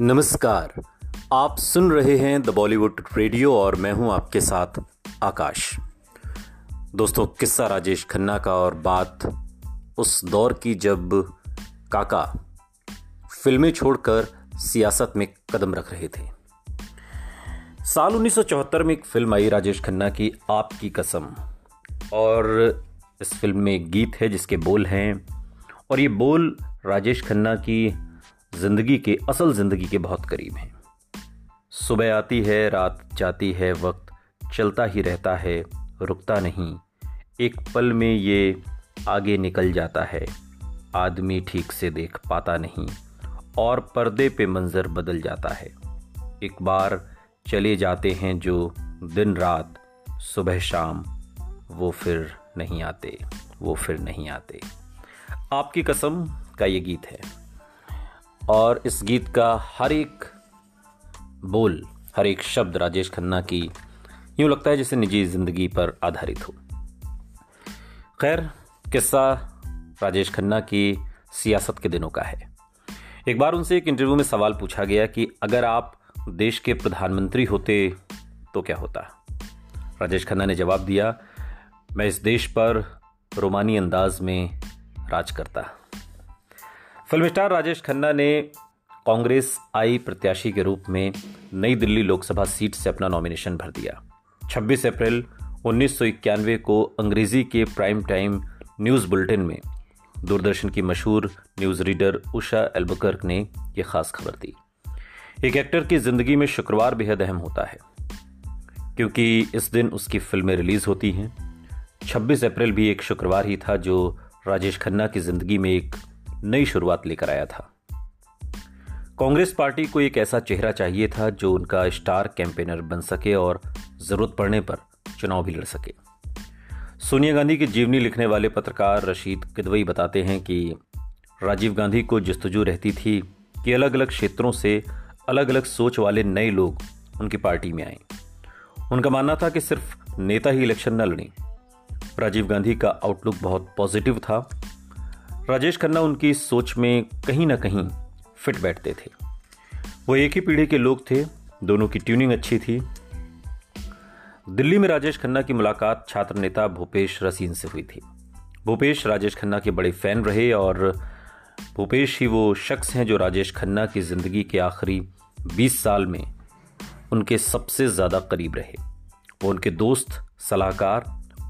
नमस्कार। आप सुन रहे हैं द बॉलीवुड रेडियो और मैं हूँ आपके साथ आकाश। दोस्तों, किस्सा राजेश खन्ना का और बात उस दौर की जब काका फ़िल्में छोड़कर सियासत में कदम रख रहे थे। साल 1974 में एक फ़िल्म आई राजेश खन्ना की आपकी कसम। और इस फ़िल्म में एक गीत है जिसके बोल हैं। और ये बोल राजेश खन्ना की ज़िंदगी के, असल ज़िंदगी के बहुत करीब हैं। सुबह आती है, रात जाती है, वक्त चलता ही रहता है, रुकता नहीं। एक पल में ये आगे निकल जाता है। आदमी ठीक से देख पाता नहीं और पर्दे पे मंजर बदल जाता है। एक बार चले जाते हैं जो दिन रात, सुबह शाम, वो फिर नहीं आते, वो फिर नहीं आते। आपकी कसम का ये गीत है। और इस गीत का हर एक बोल, हर एक शब्द राजेश खन्ना की यूँ लगता है जैसे निजी ज़िंदगी पर आधारित हो। खैर, किस्सा राजेश खन्ना की सियासत के दिनों का है। एक बार उनसे एक इंटरव्यू में सवाल पूछा गया कि अगर आप देश के प्रधानमंत्री होते तो क्या होता? राजेश खन्ना ने जवाब दिया, मैं इस देश पर रोमानी अंदाज में राज करता। फ़िल्म स्टार राजेश खन्ना ने कांग्रेस आई प्रत्याशी के रूप में नई दिल्ली लोकसभा सीट से अपना नॉमिनेशन भर दिया। 26 अप्रैल उन्नीस सौ इक्यानवे को अंग्रेज़ी के प्राइम टाइम न्यूज़ बुलेटिन में दूरदर्शन की मशहूर न्यूज़ रीडर उषा एल्बकर्क ने यह खास खबर दी। एक एक्टर की ज़िंदगी में शुक्रवार बेहद अहम होता है, क्योंकि इस दिन उसकी फ़िल्में रिलीज़ होती हैं। 26 अप्रैल भी एक शुक्रवार ही था जो राजेश खन्ना की ज़िंदगी में एक नई शुरुआत लेकर आया था। कांग्रेस पार्टी को एक ऐसा चेहरा चाहिए था जो उनका स्टार कैंपेनर बन सके और ज़रूरत पड़ने पर चुनाव भी लड़ सके। सोनिया गांधी की जीवनी लिखने वाले पत्रकार रशीद किदवई बताते हैं कि राजीव गांधी को जस्तजू रहती थी कि अलग अलग क्षेत्रों से अलग अलग सोच वाले नए लोग उनकी पार्टी में आए। उनका मानना था कि सिर्फ़ नेता ही इलेक्शन न लड़ें। राजीव गांधी का आउटलुक बहुत पॉजिटिव था। राजेश खन्ना उनकी सोच में कहीं ना कहीं फिट बैठते थे। वो एक ही पीढ़ी के लोग थे, दोनों की ट्यूनिंग अच्छी थी। दिल्ली में राजेश खन्ना की मुलाकात छात्र नेता भूपेश रसीन से हुई थी। भूपेश राजेश खन्ना के बड़े फ़ैन रहे और भूपेश ही वो शख्स हैं जो राजेश खन्ना की ज़िंदगी के आखिरी 20 साल में उनके सबसे ज़्यादा करीब रहे। वो उनके दोस्त, सलाहकार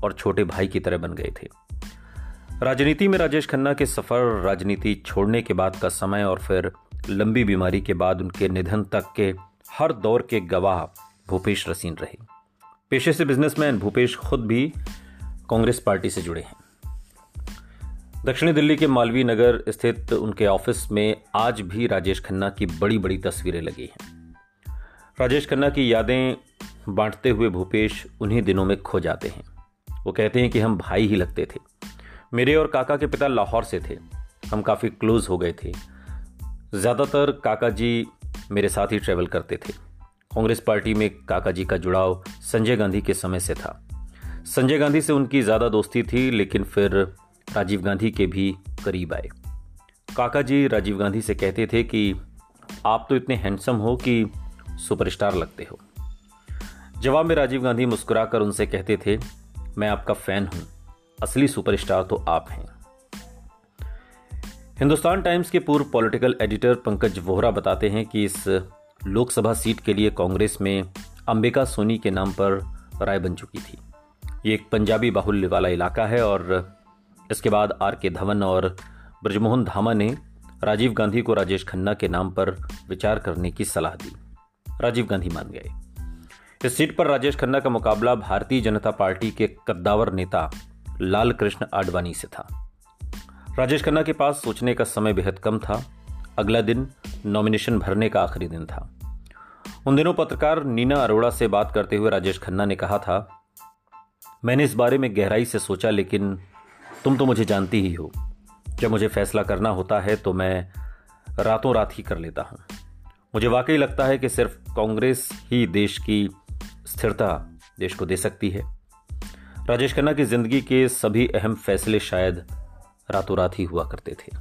और छोटे भाई की तरह बन गए थे। राजनीति में राजेश खन्ना के सफ़र, राजनीति छोड़ने के बाद का समय और फिर लंबी बीमारी के बाद उनके निधन तक के हर दौर के गवाह भूपेश रसीन रहे। पेशे से बिजनेसमैन भूपेश खुद भी कांग्रेस पार्टी से जुड़े हैं। दक्षिणी दिल्ली के मालवीय नगर स्थित उनके ऑफ़िस में आज भी राजेश खन्ना की बड़ी बड़ी तस्वीरें लगी हैं। राजेश खन्ना की यादें बांटते हुए भूपेश उन्हीं दिनों में खो जाते हैं। वो कहते हैं कि हम भाई ही लगते थे। मेरे और काका के पिता लाहौर से थे। हम काफ़ी क्लोज हो गए थे। ज़्यादातर काका जी मेरे साथ ही ट्रेवल करते थे। कांग्रेस पार्टी में काका जी का जुड़ाव संजय गांधी के समय से था। संजय गांधी से उनकी ज़्यादा दोस्ती थी, लेकिन फिर राजीव गांधी के भी करीब आए। काका जी राजीव गांधी से कहते थे कि, आप तो इतने हैंडसम हो कि सुपरस्टार लगते हो। जवाब में राजीव गांधी मुस्कुराकर उनसे कहते थे, मैं आपका फ़ैन हूँ। असली सुपरस्टार तो आप हैं। हिंदुस्तान टाइम्स के पूर्व पॉलिटिकल एडिटर पंकज वोहरा बताते हैं कि इस लोकसभा सीट के लिए कांग्रेस में अंबिका सोनी के नाम पर राय बन चुकी थी। ये एक पंजाबी बाहुल्य वाला इलाका है और इसके बाद आर के धवन और ब्रजमोहन धामा ने राजीव गांधी को राजेश खन्ना के नाम पर विचार करने की सलाह दी। राजीव गांधी मान गए। इस सीट पर राजेश खन्ना का मुकाबला भारतीय जनता पार्टी के कद्दावर नेता लाल कृष्ण आडवाणी से था। राजेश खन्ना के पास सोचने का समय बेहद कम था। अगला दिन नॉमिनेशन भरने का आखिरी दिन था। उन दिनों पत्रकार नीना अरोड़ा से बात करते हुए राजेश खन्ना ने कहा था, मैंने इस बारे में गहराई से सोचा, लेकिन तुम तो मुझे जानती ही हो। जब मुझे फैसला करना होता है तो मैं रातों रात ही कर लेता हूँ। मुझे वाकई लगता है कि सिर्फ़ कांग्रेस ही देश की स्थिरता देश को दे सकती है। राजेश खन्ना की ज़िंदगी के सभी अहम फैसले शायद रातों रात ही हुआ करते थे।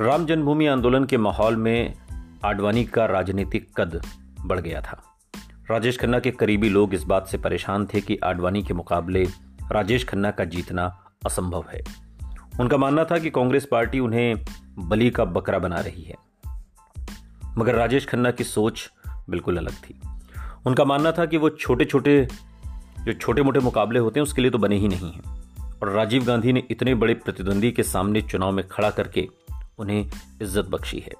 राम जन्मभूमि आंदोलन के माहौल में आडवाणी का राजनीतिक कद बढ़ गया था। राजेश खन्ना के करीबी लोग इस बात से परेशान थे कि आडवाणी के मुकाबले राजेश खन्ना का जीतना असंभव है। उनका मानना था कि कांग्रेस पार्टी उन्हें बली का बकरा बना रही है। मगर राजेश खन्ना की सोच बिल्कुल अलग थी। उनका मानना था कि वो छोटे छोटे जो छोटे मोटे मुकाबले होते हैं, उसके लिए तो बने ही नहीं हैं। और राजीव गांधी ने इतने बड़े प्रतिद्वंदी के सामने चुनाव में खड़ा करके उन्हें इज़्ज़त बख्शी है।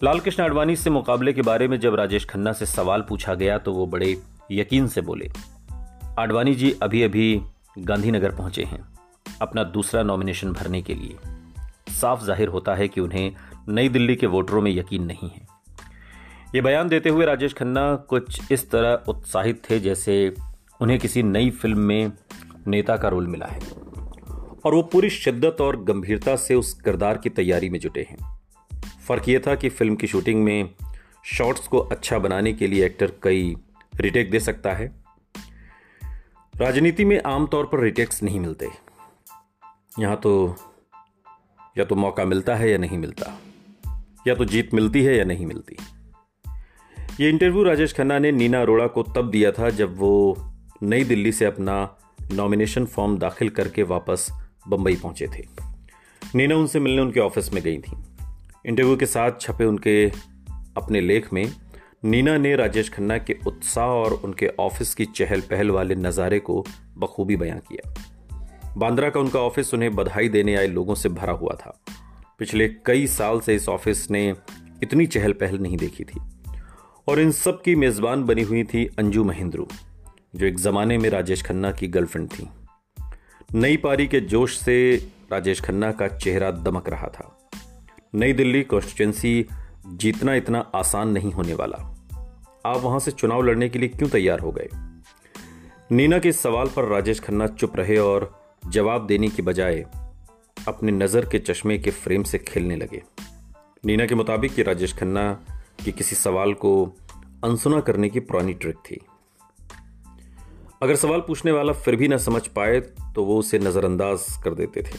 लाल कृष्ण आडवाणी से मुकाबले के बारे में जब राजेश खन्ना से सवाल पूछा गया तो वो बड़े यकीन से बोले, आडवाणी जी अभी अभी गांधीनगर पहुँचे हैं, अपना दूसरा नॉमिनेशन भरने के लिए। साफ़ ज़ाहिर होता है कि उन्हें नई दिल्ली के वोटरों में यकीन नहीं है। ये बयान देते हुए राजेश खन्ना कुछ इस तरह उत्साहित थे जैसे उन्हें किसी नई फ़िल्म में नेता का रोल मिला है। और वो पूरी शिद्दत और गंभीरता से उस किरदार की तैयारी में जुटे हैं। फ़र्क ये था कि फ़िल्म की शूटिंग में शॉट्स को अच्छा बनाने के लिए एक्टर कई रिटेक दे सकता है। राजनीति में आमतौर पर रिटेक्स नहीं मिलते। यहाँ तो या तो मौका मिलता है या नहीं मिलता। या तो जीत मिलती है या नहीं मिलती। ये इंटरव्यू राजेश खन्ना ने नीना अरोड़ा को तब दिया था जब वो नई दिल्ली से अपना नॉमिनेशन फॉर्म दाखिल करके वापस बंबई पहुँचे थे। नीना उनसे मिलने उनके ऑफ़िस में गई थी। इंटरव्यू के साथ छपे उनके अपने लेख में, नीना ने राजेश खन्ना के उत्साह और उनके ऑफ़िस की चहल पहल वाले नज़ारे को बखूबी बयां किया। बांद्रा का उनका ऑफ़िस उन्हें बधाई देने आए लोगों से भरा हुआ था। पिछले कई साल से इस ऑफ़िस ने इतनी चहल पहल नहीं देखी थी। और इन सब की मेज़बान बनी हुई थी अंजू महेंद्रू, जो एक ज़माने में राजेश खन्ना की गर्लफ्रेंड थी। नई पारी के जोश से राजेश खन्ना का चेहरा दमक रहा था। नई दिल्ली कॉन्स्टिट्यूंसी जीतना इतना आसान नहीं होने वाला। आप वहाँ से चुनाव लड़ने के लिए क्यों तैयार हो गए? नीना के सवाल पर राजेश खन्ना चुप रहे और जवाब देने की बजाय अपने नज़र के चश्मे के फ्रेम से खेलने लगे। नीना के मुताबिक ये राजेश खन्ना की किसी सवाल को अनसुना करने की पुरानी ट्रिक थी। अगर सवाल पूछने वाला फिर भी ना समझ पाए तो वो उसे नज़रअंदाज कर देते थे।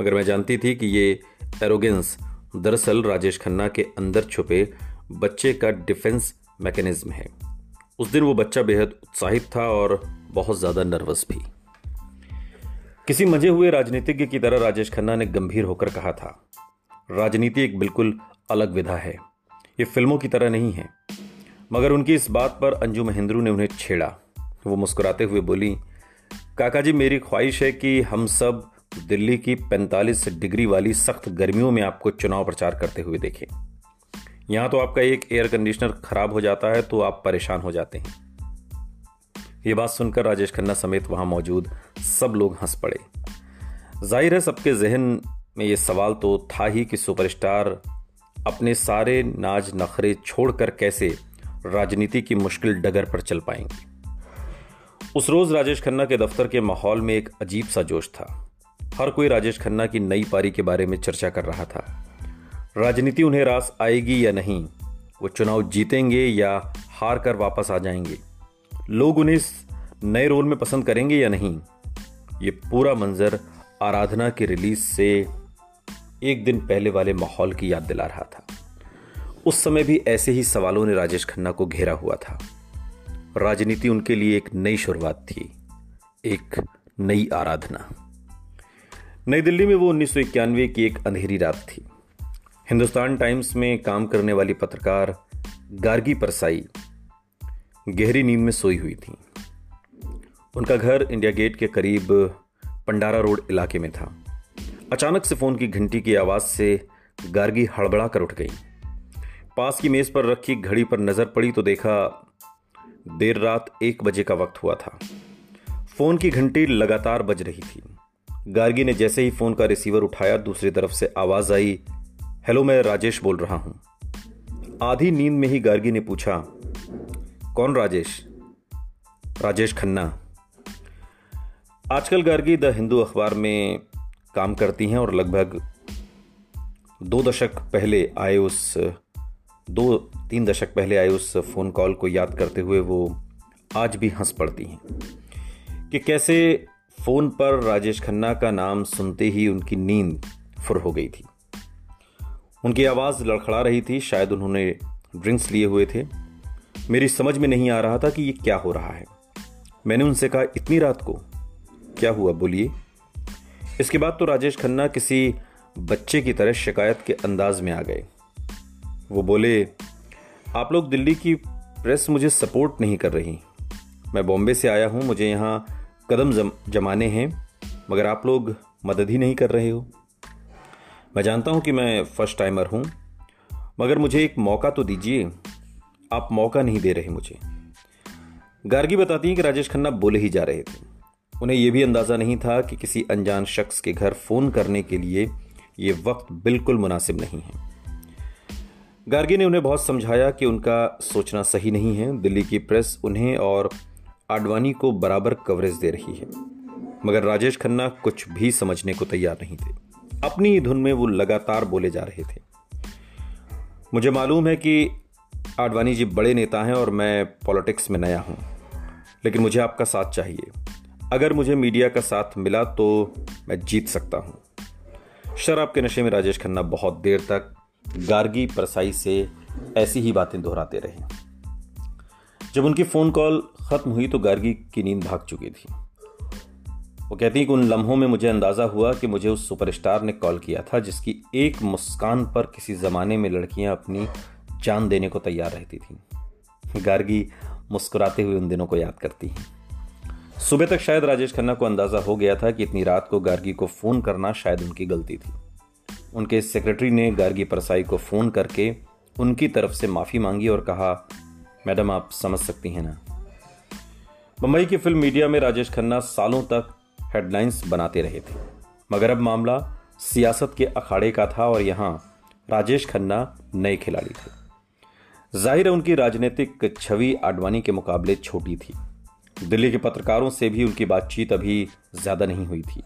मगर मैं जानती थी कि ये एरोगेंस दरअसल राजेश खन्ना के अंदर छुपे बच्चे का डिफेंस मैकेनिज्म है। उस दिन वो बच्चा बेहद उत्साहित था और बहुत ज़्यादा नर्वस भी। किसी मज़े हुए राजनीतिज्ञ की तरह राजेश खन्ना ने गंभीर होकर कहा था, राजनीति एक बिल्कुल अलग विधा है। ये फ़िल्मों की तरह नहीं है। मगर उनकी इस बात पर अंजू महेंद्रू ने उन्हें छेड़ा। वो मुस्कुराते हुए बोली काका जी मेरी ख्वाहिश है कि हम सब दिल्ली की 45 डिग्री वाली सख्त गर्मियों में आपको चुनाव प्रचार करते हुए देखें। यहाँ तो आपका एक एयर कंडीशनर खराब हो जाता है तो आप परेशान हो जाते हैं। ये बात सुनकर राजेश खन्ना समेत वहाँ मौजूद सब लोग हंस पड़े। ज़ाहिर है, सबके जहन में ये सवाल तो था ही कि सुपरस्टार अपने सारे नाज नखरे छोड़कर कैसे राजनीति की मुश्किल डगर पर चल पाएँगे? उस रोज राजेश खन्ना के दफ्तर के माहौल में एक अजीब सा जोश था। हर कोई राजेश खन्ना की नई पारी के बारे में चर्चा कर रहा था। राजनीति उन्हें रास आएगी या नहीं, वो चुनाव जीतेंगे या हार कर वापस आ जाएँगे। लोग उन्हें इस नए रोल में पसंद करेंगे या नहीं, ये पूरा मंजर आराधना की रिलीज़ से एक दिन पहले वाले माहौल की याद दिला रहा था। उस समय भी ऐसे ही सवालों ने राजेश खन्ना को घेरा हुआ था। राजनीति उनके लिए एक नई शुरुआत थी, एक नई आराधना। नई दिल्ली में वो उन्नीस सौ इक्यानवे की एक अंधेरी रात थी। हिंदुस्तान टाइम्स में काम करने वाली पत्रकार गार्गी परसाई गहरी नींद में सोई हुई थी। उनका घर इंडिया गेट के करीब पंडारा रोड इलाके में था। अचानक से फ़ोन की घंटी की आवाज़ से गार्गी हड़बड़ा कर उठ गई। पास की मेज पर रखी घड़ी पर नज़र पड़ी तो देखा देर रात एक बजे का वक्त हुआ था। फ़ोन की घंटी लगातार बज रही थी। गार्गी ने जैसे ही फ़ोन का रिसीवर उठाया, दूसरी तरफ़ से आवाज़ आई, हेलो, मैं राजेश बोल रहा हूँ। आधी नींद में ही गार्गी ने पूछा, कौन राजेश? राजेश खन्ना। आजकल गार्गी द हिंदू अखबार में काम करती हैं और लगभग दो दशक पहले आए उस, दो, तीन दशक पहले आए उस फ़ोन कॉल को याद करते हुए वो आज भी हंस पड़ती हैं। कि कैसे फ़ोन पर राजेश खन्ना का नाम सुनते ही उनकी नींद फुर हो गई थी। उनकी आवाज़ लड़खड़ा रही थी, शायद उन्होंने ड्रिंक्स लिए हुए थे। मेरी समझ में नहीं आ रहा था कि ये क्या हो रहा है। मैंने उनसे कहा, इतनी रात को क्या हुआ? बोलिए। इसके बाद तो राजेश खन्ना किसी बच्चे की तरह शिकायत के अंदाज में आ गए। वो बोले आप लोग दिल्ली की प्रेस मुझे सपोर्ट नहीं कर रही। मैं बॉम्बे से आया हूँ मुझे यहाँ कदम जम, जमाने हैं मगर आप लोग मदद ही नहीं कर रहे हो। मैं जानता हूँ कि मैं फ़र्स्ट टाइमर हूँ मगर मुझे एक मौका तो दीजिए। आप मौका नहीं दे रहे मुझे। गार्गी बताती हैं कि राजेश खन्ना बोले ही जा रहे थे। उन्हें यह भी अंदाज़ा नहीं था कि किसी अनजान शख्स के घर फ़ोन करने के लिए यह वक्त बिल्कुल मुनासिब नहीं है। गार्गी ने उन्हें बहुत समझाया कि उनका सोचना सही नहीं है। दिल्ली की प्रेस उन्हें और आडवाणी को बराबर कवरेज दे रही है। मगर राजेश खन्ना कुछ भी समझने को तैयार नहीं थे। अपनी धुन में वो लगातार बोले जा रहे थे। मुझे मालूम है कि आडवाणी जी बड़े नेता हैं और मैं पॉलिटिक्स में नया हूँ, लेकिन मुझे आपका साथ चाहिए। अगर मुझे मीडिया का साथ मिला तो मैं जीत सकता हूँ। शराब के नशे में राजेश खन्ना बहुत देर तक गार्गी परसाई से ऐसी ही बातें दोहराते रहे। जब उनकी फ़ोन कॉल खत्म हुई तो गार्गी की नींद भाग चुकी थी। वो कहती है कि उन लम्हों में मुझे अंदाज़ा हुआ कि मुझे उस सुपरस्टार ने कॉल किया था जिसकी एक मुस्कान पर किसी जमाने में लड़कियाँ अपनी जान देने को तैयार रहती थी। गार्गी मुस्कुराते हुए उन दिनों को याद करती हैं। सुबह तक शायद राजेश खन्ना को अंदाज़ा हो गया था कि इतनी रात को गार्गी को फ़ोन करना शायद उनकी गलती थी। उनके सेक्रेटरी ने गार्गी परसाई को फ़ोन करके उनकी तरफ़ से माफ़ी मांगी और कहा, मैडम, आप समझ सकती हैं ना? मुंबई की फ़िल्म मीडिया में राजेश खन्ना सालों तक हेडलाइंस बनाते रहे थे। मगर अब मामला सियासत के अखाड़े का था और यहाँ राजेश खन्ना नए खिलाड़ी थे। ज़ाहिर है उनकी राजनीतिक छवि आडवाणी के मुकाबले छोटी थी। दिल्ली के पत्रकारों से भी उनकी बातचीत अभी ज़्यादा नहीं हुई थी।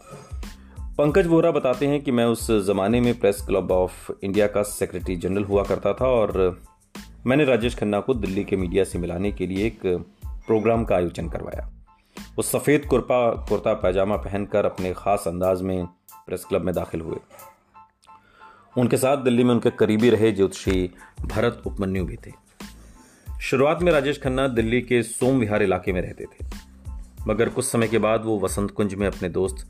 पंकज वोहरा बताते हैं कि मैं उस जमाने में प्रेस क्लब ऑफ़ इंडिया का सेक्रेटरी जनरल हुआ करता था और मैंने राजेश खन्ना को दिल्ली के मीडिया से मिलाने के लिए एक प्रोग्राम का आयोजन करवाया। वो सफ़ेद कुर्पा, कुर्ता पैजामा पहनकर अपने खास अंदाज में प्रेस क्लब में दाखिल हुए। उनके साथ दिल्ली में उनके करीबी रहे ज्योतिषी भरत उपमन्यु भी थे। शुरुआत में राजेश खन्ना दिल्ली के सोम विहार इलाके में रहते थे। मगर कुछ समय के बाद वो वसंत कुंज में अपने दोस्त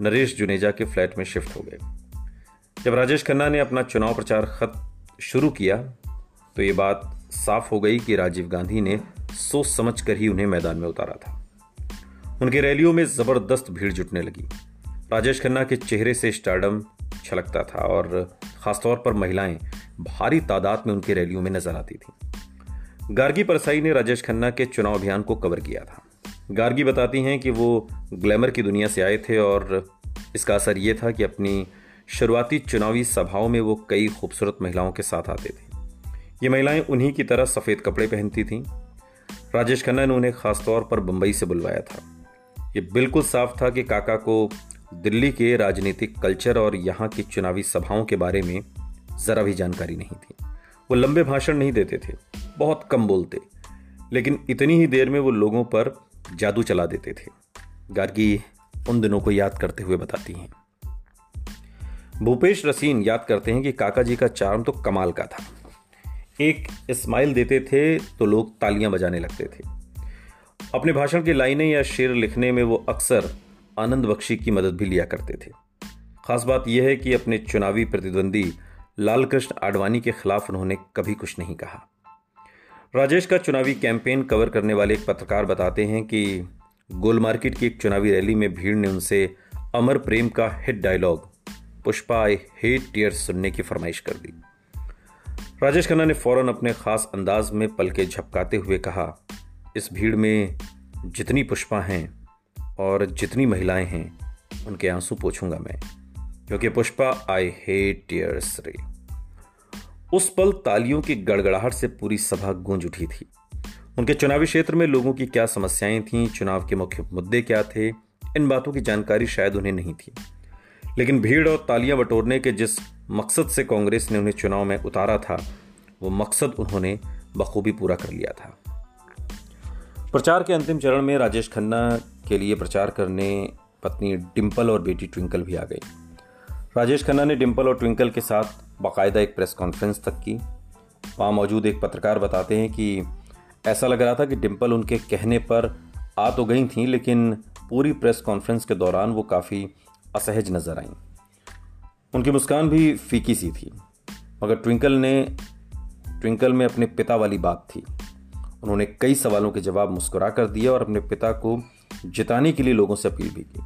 नरेश जुनेजा के फ्लैट में शिफ्ट हो गए। जब राजेश खन्ना ने अपना चुनाव प्रचार खत शुरू किया तो ये बात साफ़ हो गई कि राजीव गांधी ने सोच समझ कर ही उन्हें मैदान में उतारा था। उनकी रैलियों में ज़बरदस्त भीड़ जुटने लगी। राजेश खन्ना के चेहरे से स्टार्डम छलकता था और खासतौर पर महिलाएँ भारी तादाद में उनकी रैलियों में नज़र आती थी। गार्गी परसाई ने राजेश खन्ना के चुनाव अभियान को कवर किया था। गार्गी बताती हैं कि वो ग्लैमर की दुनिया से आए थे और इसका असर ये था कि अपनी शुरुआती चुनावी सभाओं में वो कई खूबसूरत महिलाओं के साथ आते थे। ये महिलाएँ उन्हीं की तरह सफ़ेद कपड़े पहनती थीं। राजेश खन्ना ने उन्हें खासतौर पर बंबई से बुलवाया था। ये बिल्कुल साफ़ था कि काका को दिल्ली के राजनीतिक कल्चर और यहाँ की चुनावी सभाओं के बारे में ज़रा भी जानकारी नहीं थी। वो लंबे भाषण नहीं देते थे। बहुत कम बोलते, लेकिन इतनी ही देर में वो लोगों पर जादू चला देते थे। गार्गी उन दिनों को याद करते हुए बताती हैं। भूपेश रसीन याद करते हैं कि काका जी का चार्म तो कमाल का था। एक स्माइल देते थे तो लोग तालियाँ बजाने लगते थे। अपने भाषण की लाइनें या शेर लिखने में वो अक्सर आनंद बख्शी की मदद भी लिया करते थे। खास बात यह है कि अपने चुनावी प्रतिद्वंदी लालकृष्ण आडवाणी के खिलाफ उन्होंने कभी कुछ नहीं कहा। राजेश का चुनावी कैंपेन कवर करने वाले एक पत्रकार बताते हैं कि गोल मार्केट की एक चुनावी रैली में भीड़ ने उनसे अमर प्रेम का hit dialogue, Pushpa I hate tears सुनने की फरमाइश कर दी। राजेश खन्ना ने फ़ौरन अपने खास अंदाज में पल के झपकाते हुए कहा, इस भीड़ में जितनी पुष्पा हैं और जितनी महिलाएँ हैं, उनके आँसू पोछूँगा मैं, क्योंकि पुष्पा आई हेट टीयर्स रे। उस पल तालियों की गड़गड़ाहट से पूरी सभा गूंज उठी थी। उनके चुनावी क्षेत्र में लोगों की क्या समस्याएँ थीं, चुनाव के मुख्य मुद्दे क्या थे, इन बातों की जानकारी शायद उन्हें नहीं थी। लेकिन भीड़ और तालियाँ बटोरने के जिस मकसद से कांग्रेस ने उन्हें चुनाव में उतारा था, वो मकसद उन्होंने बखूबी पूरा कर लिया था। प्रचार के अंतिम चरण में राजेश खन्ना के लिए प्रचार करने पत्नी डिम्पल और बेटी ट्विंकल भी आ गई। राजेश खन्ना ने डिम्पल और ट्विंकल के साथ बाकायदा एक प्रेस कॉन्फ्रेंस तक की। वहाँ मौजूद एक पत्रकार बताते हैं कि ऐसा लग रहा था कि डिम्पल उनके कहने पर आ तो गई थी, लेकिन पूरी प्रेस कॉन्फ्रेंस के दौरान वो काफ़ी असहज नज़र आईं। उनकी मुस्कान भी फीकी सी थी, मगर ट्विंकल ने, ट्विंकल में अपने पिता वाली बात थी। उन्होंने कई सवालों के जवाब मुस्कुरा कर दिया और अपने पिता को जिताने के लिए लोगों से अपील भी की।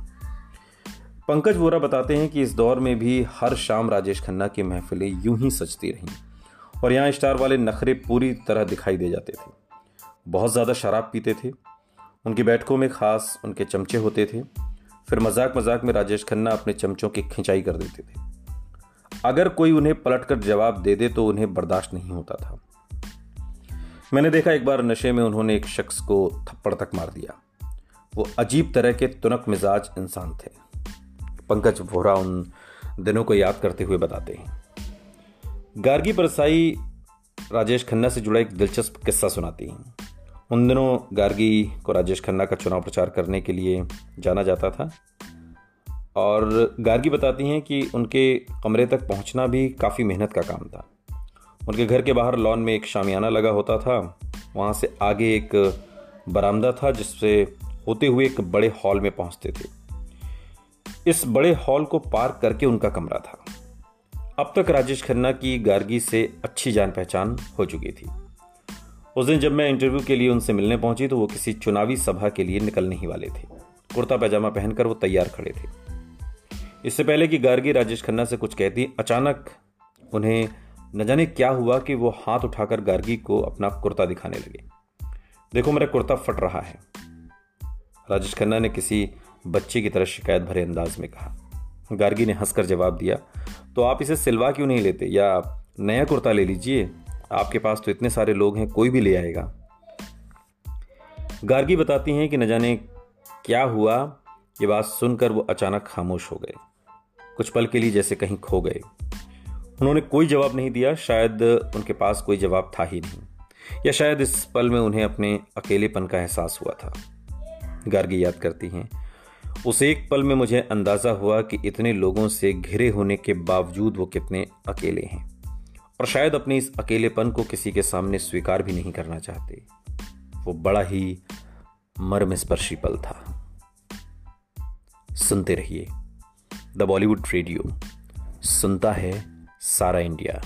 पंकज वोरा बताते हैं कि इस दौर में भी हर शाम राजेश खन्ना की महफिलें यूँ ही सजती रहीं और यहाँ स्टार वाले नखरे पूरी तरह दिखाई दे जाते थे। बहुत ज़्यादा शराब पीते थे। उनकी बैठकों में खास उनके चमचे होते थे। फिर मज़ाक मज़ाक में राजेश खन्ना अपने चमचों की खिंचाई कर देते थे। अगर कोई उन्हें पलटकर जवाब दे दे तो उन्हें बर्दाश्त नहीं होता था। मैंने देखा एक बार नशे में उन्होंने एक शख्स को थप्पड़ तक मार दिया। वो अजीब तरह के तुनक मिजाज इंसान थे। पंकज वोहरा उन दिनों को याद करते हुए बताते हैं। गार्गी परसाई राजेश खन्ना से जुड़ा एक दिलचस्प किस्सा सुनाती हैं। उन दिनों गार्गी को राजेश खन्ना का चुनाव प्रचार करने के लिए जाना जाता था। और गार्गी बताती हैं कि उनके कमरे तक पहुँचना भी काफ़ी मेहनत का काम था। उनके घर के बाहर लॉन में एक शामियाना लगा होता था। वहाँ से आगे एक बरामदा था जिससे होते हुए एक बड़े हॉल में पहुँचते थे। इस बड़े हॉल को पार करके उनका कमरा था। अब तक राजेश खन्ना की गार्गी से अच्छी जान पहचान हो चुकी थी। उस दिन जब मैं इंटरव्यू के लिए उनसे मिलने पहुँची तो वो किसी चुनावी सभा के लिए निकलने ही वाले थे। कुर्ता पैजामा पहनकर वो तैयार खड़े थे। इससे पहले कि गार्गी राजेश खन्ना से कुछ कहती, अचानक उन्हें न जाने क्या हुआ कि वो हाथ उठाकर गार्गी को अपना कुर्ता दिखाने लगे। देखो मेरा कुर्ता फट रहा है। राजेश खन्ना ने किसी बच्चे की तरह शिकायत भरे अंदाज में कहा। गार्गी ने हंसकर जवाब दिया तो आप इसे सिलवा क्यों नहीं लेते? या नया कुर्ता ले लीजिए। आपके पास तो इतने सारे लोग हैं, कोई भी ले आएगा। गार्गी बताती हैं कि न जाने क्या हुआ। ये बात सुनकर वो अचानक खामोश हो गए। कुछ पल के लिए जैसे कहीं खो गए। उन्होंने कोई जवाब नहीं दिया, शायद उनके पास कोई जवाब था ही नहीं। या शायद इस पल में उन्हें अपने अकेलेपन का एहसास हुआ था। गार्गी याद करती हैं उस एक पल में मुझे अंदाज़ा हुआ कि इतने लोगों से घिरे होने के बावजूद वो कितने अकेले हैं। और शायद अपने इस अकेलेपन को किसी के सामने स्वीकार भी नहीं करना चाहते। वो बड़ा ही मर्मस्पर्शी पल था। सुनते रहिए। The Bollywood radio. सुनता है सारा इंडिया।